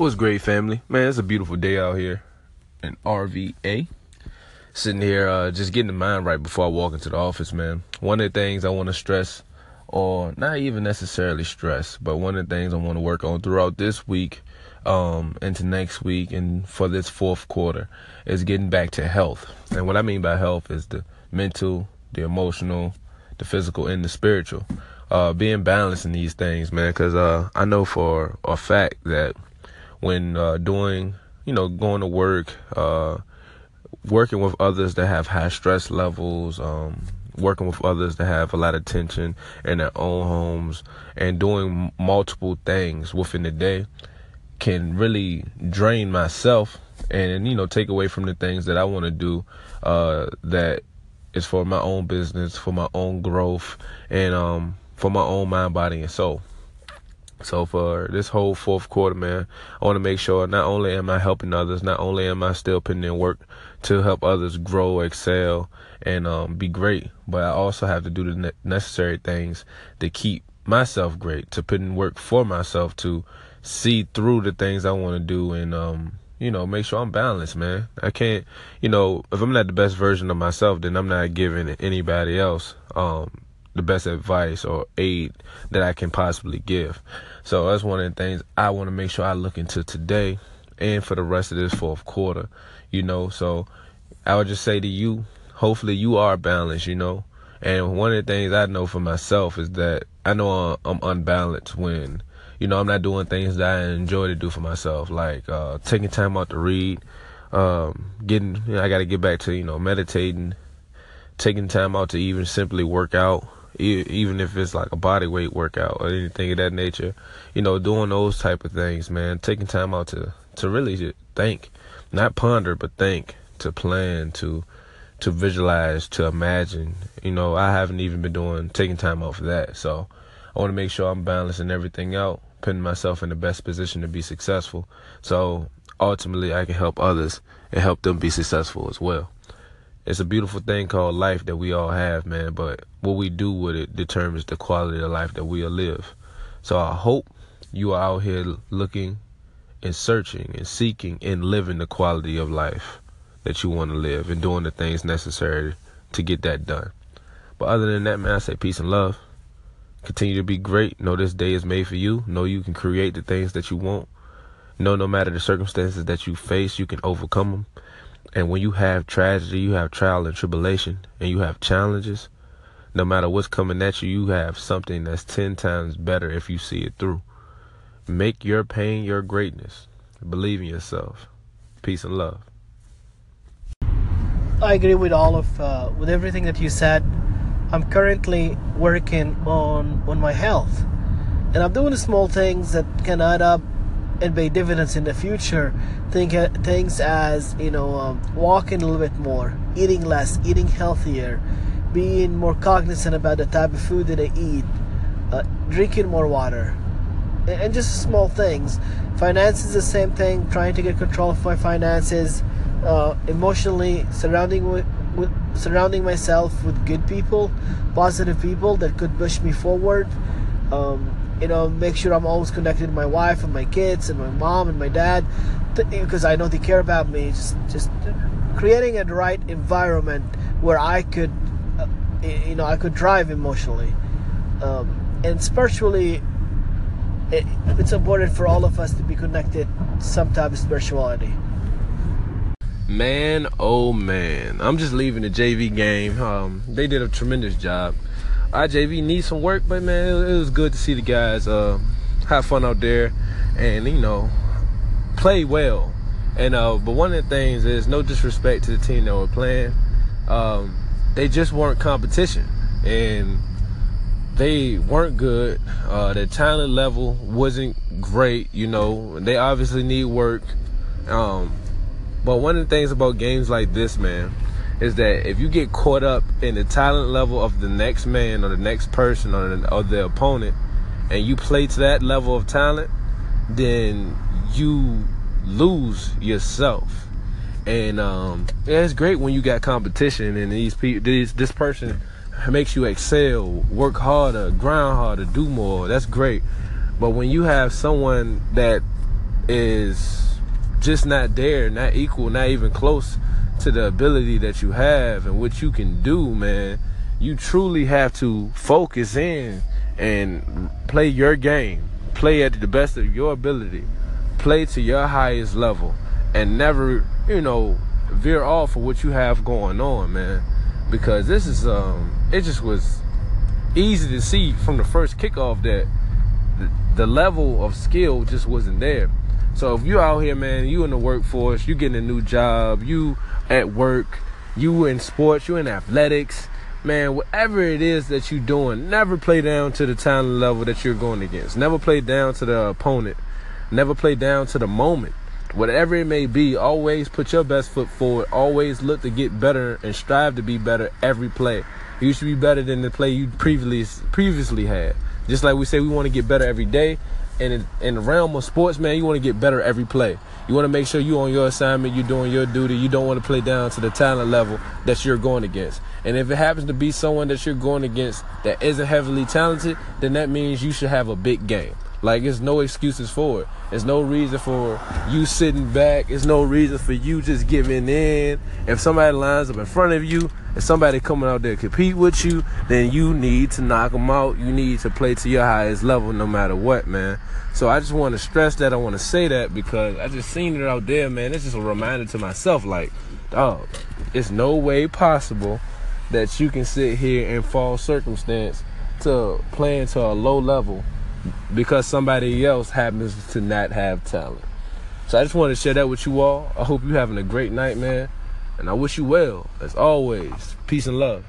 What's great, family? Man, it's a beautiful day out here in RVA. Sitting here, uh, just getting the mind right before I walk into the office, man. One of the things I want to stress, or not even necessarily stress, but one of the things I want to work on throughout this week, um, into next week, and for this fourth quarter, is getting back to health. And what I mean by health is the mental, the emotional, the physical, and the spiritual. Uh, being balanced in these things, man, because uh, I know for a fact that when uh, doing, you know, going to work, uh, working with others that have high stress levels, um, working with others that have a lot of tension in their own homes, and doing multiple things within the day can really drain myself and you know take away from the things that I want to do uh, that is for my own business, for my own growth, and um, for my own mind, body, and soul. So for this whole fourth quarter, man, I want to make sure not only am I helping others, not only am I still putting in work to help others grow, excel, and um, be great, but I also have to do the necessary things to keep myself great, to put in work for myself, to see through the things I want to do, and um, you know, make sure I'm balanced, man. I can't, you know, if I'm not the best version of myself, then I'm not giving anybody else um, the best advice or aid that I can possibly give. So that's one of the things I want to make sure I look into today and for the rest of this fourth quarter, you know. So I would just say to you, hopefully you are balanced, you know. And one of the things I know for myself is that I know I'm unbalanced when, you know, I'm not doing things that I enjoy to do for myself, like uh, taking time out to read, um, getting, you know, I got to get back to, you know, meditating, taking time out to even simply work out even if it's like a body weight workout or anything of that nature, you know, doing those type of things, man, taking time out to to really think, not ponder, but think, to plan, to to visualize, to imagine. You know, I haven't even been doing taking time out for that. So I want to make sure I'm balancing everything out, putting myself in the best position to be successful. So ultimately I can help others and help them be successful as well it's a beautiful thing called life that we all have, man. But what we do with it determines the quality of life that we'll live. So I hope you are out here looking and searching and seeking and living the quality of life that you want to live and doing the things necessary to get that done. But other than that, man, I say peace and love. Continue to be great. Know this day is made for you. Know you can create the things that you want. Know no matter the circumstances that you face, you can overcome them. And when you have tragedy, you have trial and tribulation, and you have challenges, no matter what's coming at you, you have something that's 10 times better if you see it through. Make your pain your greatness. Believe in yourself. Peace and love. I agree with all of uh, with everything that you said. I'm currently working on on my health, and I'm doing small things that can add up and pay dividends in the future. Think uh, things as you know, um, walking a little bit more, eating less, eating healthier, being more cognizant about the type of food that I eat, uh, drinking more water, and, just small things. Finance is the same thing. Trying to get control of my finances, uh, emotionally surrounding with, with surrounding myself with good people, positive people that could push me forward. Um, you know, make sure I'm always connected to my wife and my kids and my mom and my dad because I know they care about me. Just, just creating a right environment where I could, uh, you know, I could drive emotionally. Um, and spiritually, it, it's important for all of us to be connected some type of spirituality. Man, oh man, I'm just leaving the JV game. Um, they did a tremendous job. IJV needs some work, but man, it, it was good to see the guys uh, have fun out there and you know play well. And uh, but one of the things is no disrespect to the team that were playing, um, they just weren't competition and they weren't good. Uh, their talent level wasn't great. You know, they obviously need work. Um, but one of the things about games like this, man, is that if you get caught up in the talent level of the next man or the next person or the, or the opponent and you play to that level of talent, then you lose yourself. And um, yeah, it's great when you got competition and these people, these, this person makes you excel, work harder, grind harder, do more. That's great. But when you have someone that is just not there, not equal, not even close to the ability that you have and what you can do, man, you truly have to focus in and play your game. Play at the best of your ability. Play to your highest level and never, you know, veer off of what you have going on, man. Because this is um it just was easy to see from the first kickoff that the level of skill just wasn't there. So if you out here, man, you in the workforce, you getting a new job, you at work, you in sports, you in athletics, man, whatever it is that you're doing, never play down to the talent level that you're going against. Never play down to the opponent. Never play down to the moment. Whatever it may be, always put your best foot forward. Always look to get better and strive to be better every play. You should be better than the play you previously previously had. Just like we say, we want to get better every day. In, in the realm of sports, man, you want to get better every play. You want to make sure you're on your assignment, you're doing your duty. You don't want to play down to the talent level that you're going against. And if it happens to be someone that you're going against that isn't heavily talented, then that means you should have a big game. Like, there's no excuses for it. There's no reason for you sitting back. There's no reason for you just giving in. If somebody lines up in front of you, if somebody coming out there compete with you, then you need to knock them out. You need to play to your highest level no matter what, man. So I just want to stress that. I want to say that because I just seen it out there, man. It's just a reminder to myself, like, dog, it's no way possible that you can sit here and fall circumstance to playing to a low level because somebody else happens to not have talent. So I just want to share that with you all. I hope you're having a great night, man. And I wish you well, as always. Peace and love.